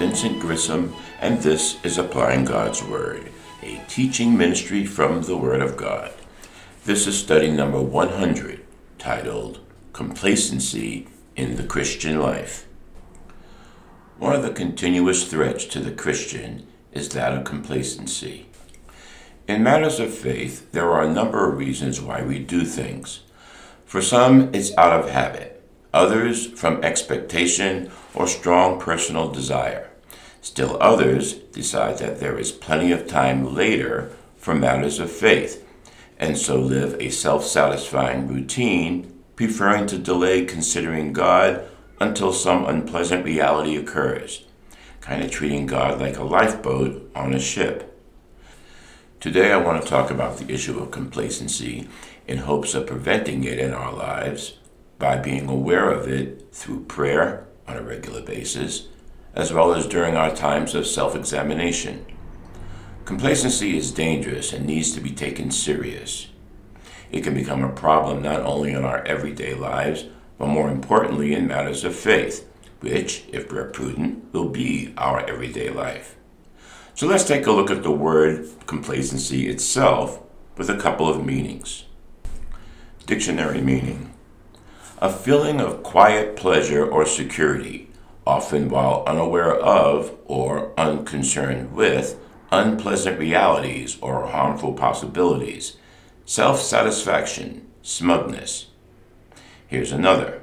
Vincent Grissom, and this is Applying God's Word, a teaching ministry from the Word of God. This is study number 100, titled Complacency in the Christian Life. One of the continuous threats to the Christian is that of complacency. In matters of faith, there are a number of reasons why we do things. For some, it's out of habit, others, from expectation or strong personal desire. Still others decide that there is plenty of time later for matters of faith, and so live a self satisfying routine, preferring to delay considering God until some unpleasant reality occurs, kind of treating God like a lifeboat on a ship. Today, I want to talk about the issue of complacency in hopes of preventing it in our lives by being aware of it through prayer on a regular basis, as well as during our times of self examination. Complacency is dangerous and needs to be taken serious. It can become a problem not only in our everyday lives, but more importantly in matters of faith, which, if we're prudent, will be our everyday life. So let's take a look at the word complacency itself with a couple of meanings. Dictionary meaning A feeling of quiet pleasure or security, often while unaware of or unconcerned with unpleasant realities or harmful possibilities, self satisfaction, smugness. Here's another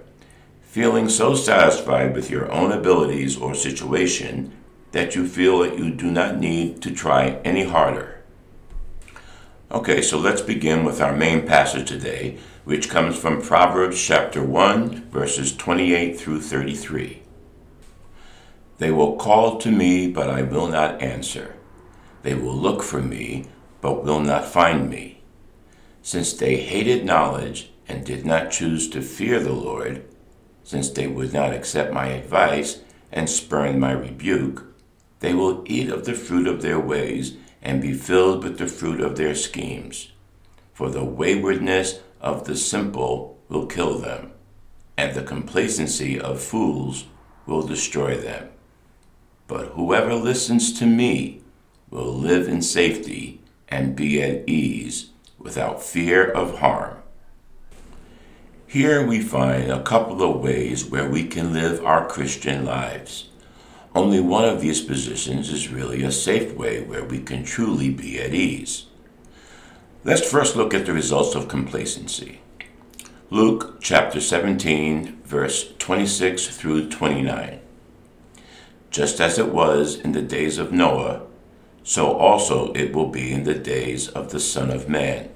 feeling so satisfied with your own abilities or situation that you feel that you do not need to try any harder. Okay, so let's begin with our main passage today, which comes from Proverbs chapter 1, verses 28 through 33. They will call to me, but I will not answer. They will look for me, but will not find me. Since they hated knowledge and did not choose to fear the Lord, since they would not accept my advice and spurn my rebuke, they will eat of the fruit of their ways and be filled with the fruit of their schemes. For the waywardness of the simple will kill them, and the complacency of fools will destroy them. But whoever listens to me will live in safety and be at ease without fear of harm. Here we find a couple of ways where we can live our Christian lives. Only one of these positions is really a safe way where we can truly be at ease. Let's first look at the results of complacency. Luke chapter 17, verse 26 through 29. Just as it was in the days of Noah, so also it will be in the days of the Son of Man.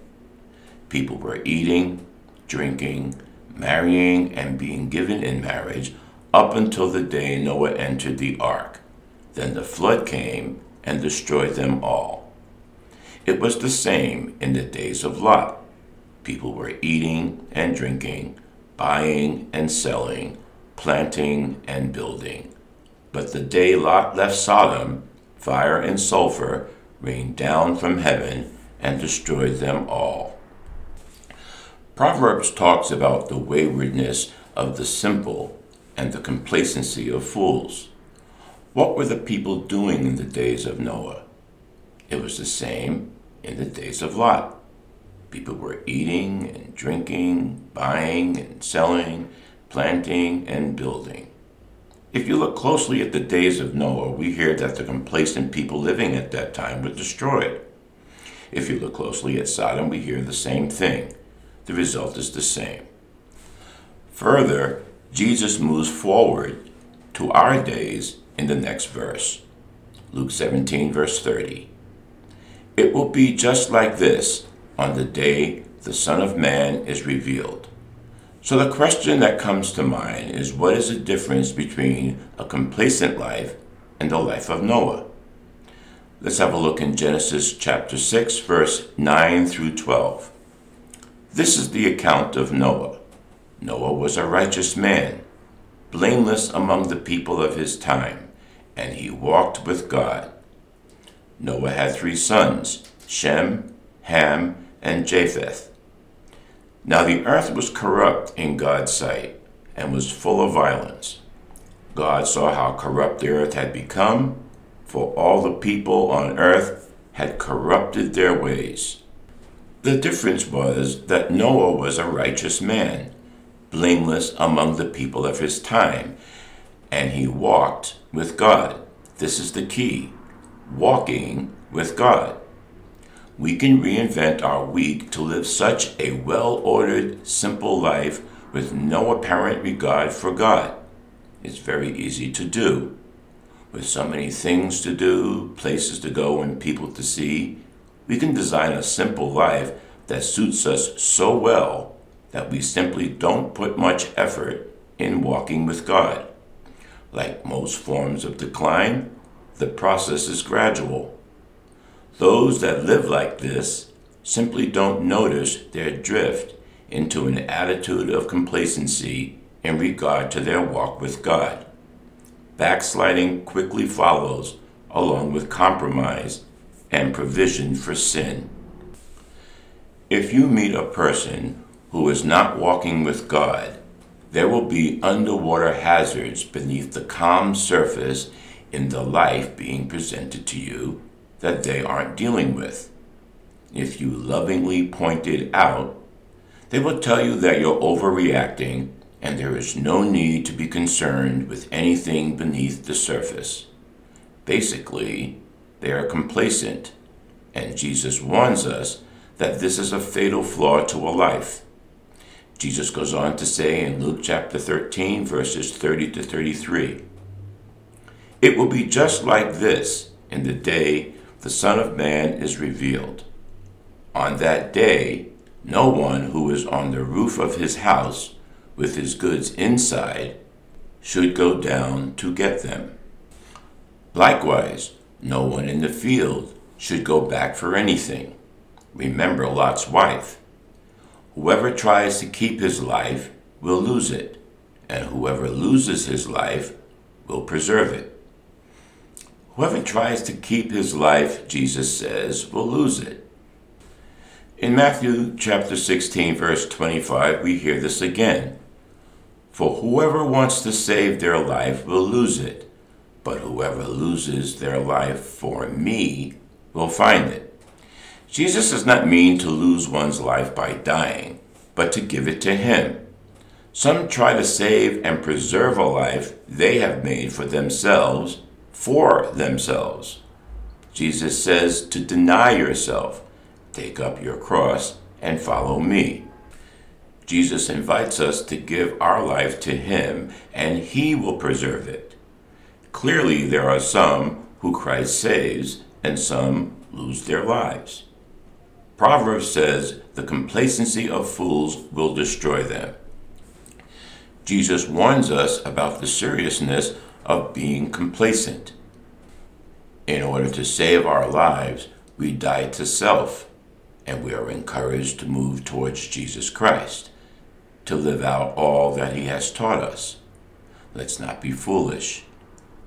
People were eating, drinking, marrying, and being given in marriage up until the day Noah entered the ark. Then the flood came and destroyed them all. It was the same in the days of Lot. People were eating and drinking, buying and selling, planting and building. But the day Lot left Sodom, fire and sulfur rained down from heaven and destroyed them all. Proverbs talks about the waywardness of the simple and the complacency of fools. What were the people doing in the days of Noah? It was the same in the days of Lot. People were eating and drinking, buying and selling, planting and building. If you look closely at the days of Noah, we hear that the complacent people living at that time were destroyed. If you look closely at Sodom, we hear the same thing. The result is the same. Further, Jesus moves forward to our days in the next verse. Luke 17, verse 30. It will be just like this on the day the Son of Man is revealed. So the question that comes to mind is what is the difference between a complacent life and the life of Noah? Let's have a look in Genesis chapter 6, verse 9 through 12. This is the account of Noah. Noah was a righteous man, blameless among the people of his time, and he walked with God. Noah had three sons Shem, Ham, and Japheth. Now the earth was corrupt in God's sight and was full of violence. God saw how corrupt the earth had become, for all the people on earth had corrupted their ways. The difference was that Noah was a righteous man, blameless among the people of his time, and he walked with God. This is the key walking with God. We can reinvent our week to live such a well ordered, simple life with no apparent regard for God. It's very easy to do. With so many things to do, places to go, and people to see, we can design a simple life that suits us so well that we simply don't put much effort in walking with God. Like most forms of decline, the process is gradual. Those that live like this simply don't notice their drift into an attitude of complacency in regard to their walk with God. Backsliding quickly follows, along with compromise and provision for sin. If you meet a person who is not walking with God, there will be underwater hazards beneath the calm surface in the life being presented to you that they aren't dealing with. If you lovingly point it out, they will tell you that you're overreacting and there is no need to be concerned with anything beneath the surface. Basically, they are complacent, and Jesus warns us that this is a fatal flaw to a life. Jesus goes on to say in Luke chapter 13, verses 30 to 33 It will be just like this in the day the Son of Man is revealed. On that day, no one who is on the roof of his house with his goods inside should go down to get them. Likewise, no one in the field should go back for anything. Remember Lot's wife. Whoever tries to keep his life will lose it, and whoever loses his life will preserve it. Whoever tries to keep his life, Jesus says, will lose it. In Matthew chapter 16, verse 25, we hear this again. For whoever wants to save their life will lose it, but whoever loses their life for me will find it. Jesus does not mean to lose one's life by dying, but to give it to Him. Some try to save and preserve a life they have made for themselves, for themselves. Jesus says to deny yourself, take up your cross, and follow me. Jesus invites us to give our life to Him, and He will preserve it. Clearly, there are some who Christ saves, and some lose their lives. Proverbs says, The complacency of fools will destroy them. Jesus warns us about the seriousness of being complacent. In order to save our lives, we die to self, and we are encouraged to move towards Jesus Christ to live out all that He has taught us. Let's not be foolish.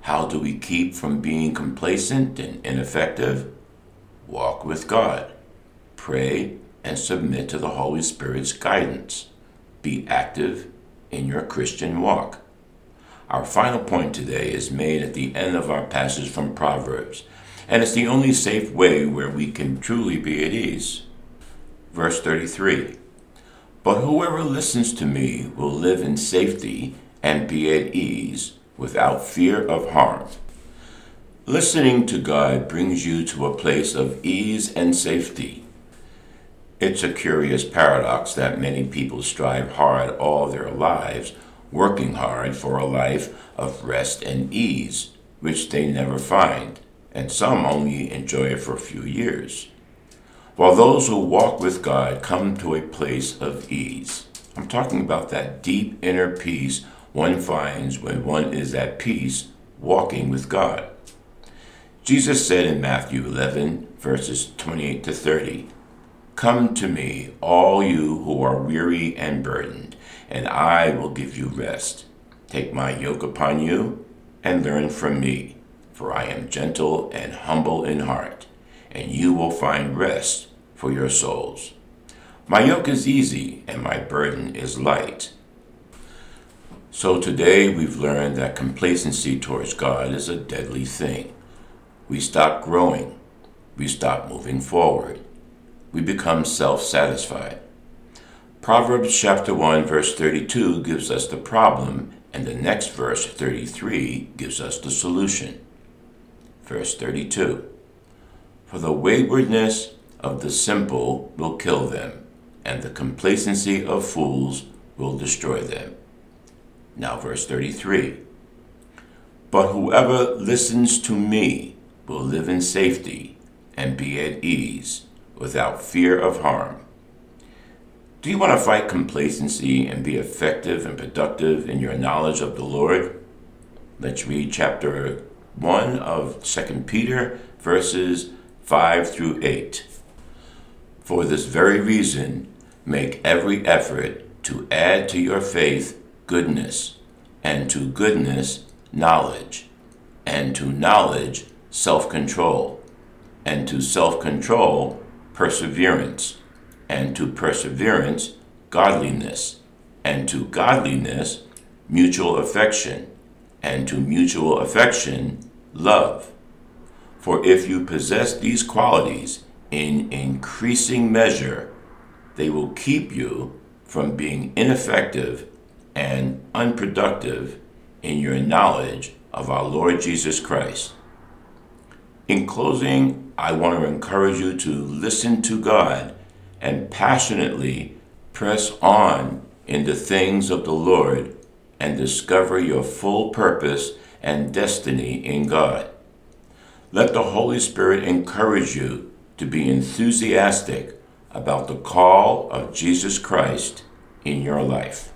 How do we keep from being complacent and ineffective? Walk with God. Pray and submit to the Holy Spirit's guidance. Be active in your Christian walk. Our final point today is made at the end of our passage from Proverbs, and it's the only safe way where we can truly be at ease. Verse 33 but whoever listens to me will live in safety and be at ease without fear of harm. Listening to God brings you to a place of ease and safety. It's a curious paradox that many people strive hard all their lives, working hard for a life of rest and ease, which they never find, and some only enjoy it for a few years while those who walk with God come to a place of ease. I'm talking about that deep inner peace one finds when one is at peace walking with God. Jesus said in Matthew 11, verses 28 to 30, Come to me, all you who are weary and burdened, and I will give you rest. Take my yoke upon you and learn from me, for I am gentle and humble in heart and you will find rest for your souls. My yoke is easy and my burden is light. So today we've learned that complacency towards God is a deadly thing. We stop growing. We stop moving forward. We become self satisfied. Proverbs chapter 1 verse 32 gives us the problem and the next verse 33 gives us the solution. Verse 32 For the waywardness of the simple will kill them, and the complacency of fools will destroy them. Now, verse 33 But whoever listens to me will live in safety and be at ease without fear of harm. Do you want to fight complacency and be effective and productive in your knowledge of the Lord? Let's read chapter 1 of 2 Peter, verses 5 through 8. For this very reason, make every effort to add to your faith goodness, and to goodness, knowledge, and to knowledge, self control, and to self control, perseverance, and to perseverance, godliness, and to godliness, mutual affection, and to mutual affection, love. For if you possess these qualities in increasing measure, they will keep you from being ineffective and unproductive in your knowledge of our Lord Jesus Christ. In closing, I want to encourage you to listen to God and passionately press on in the things of the Lord and discover your full purpose and destiny in God. Let the Holy Spirit encourage you to be enthusiastic about the call of Jesus Christ in your life.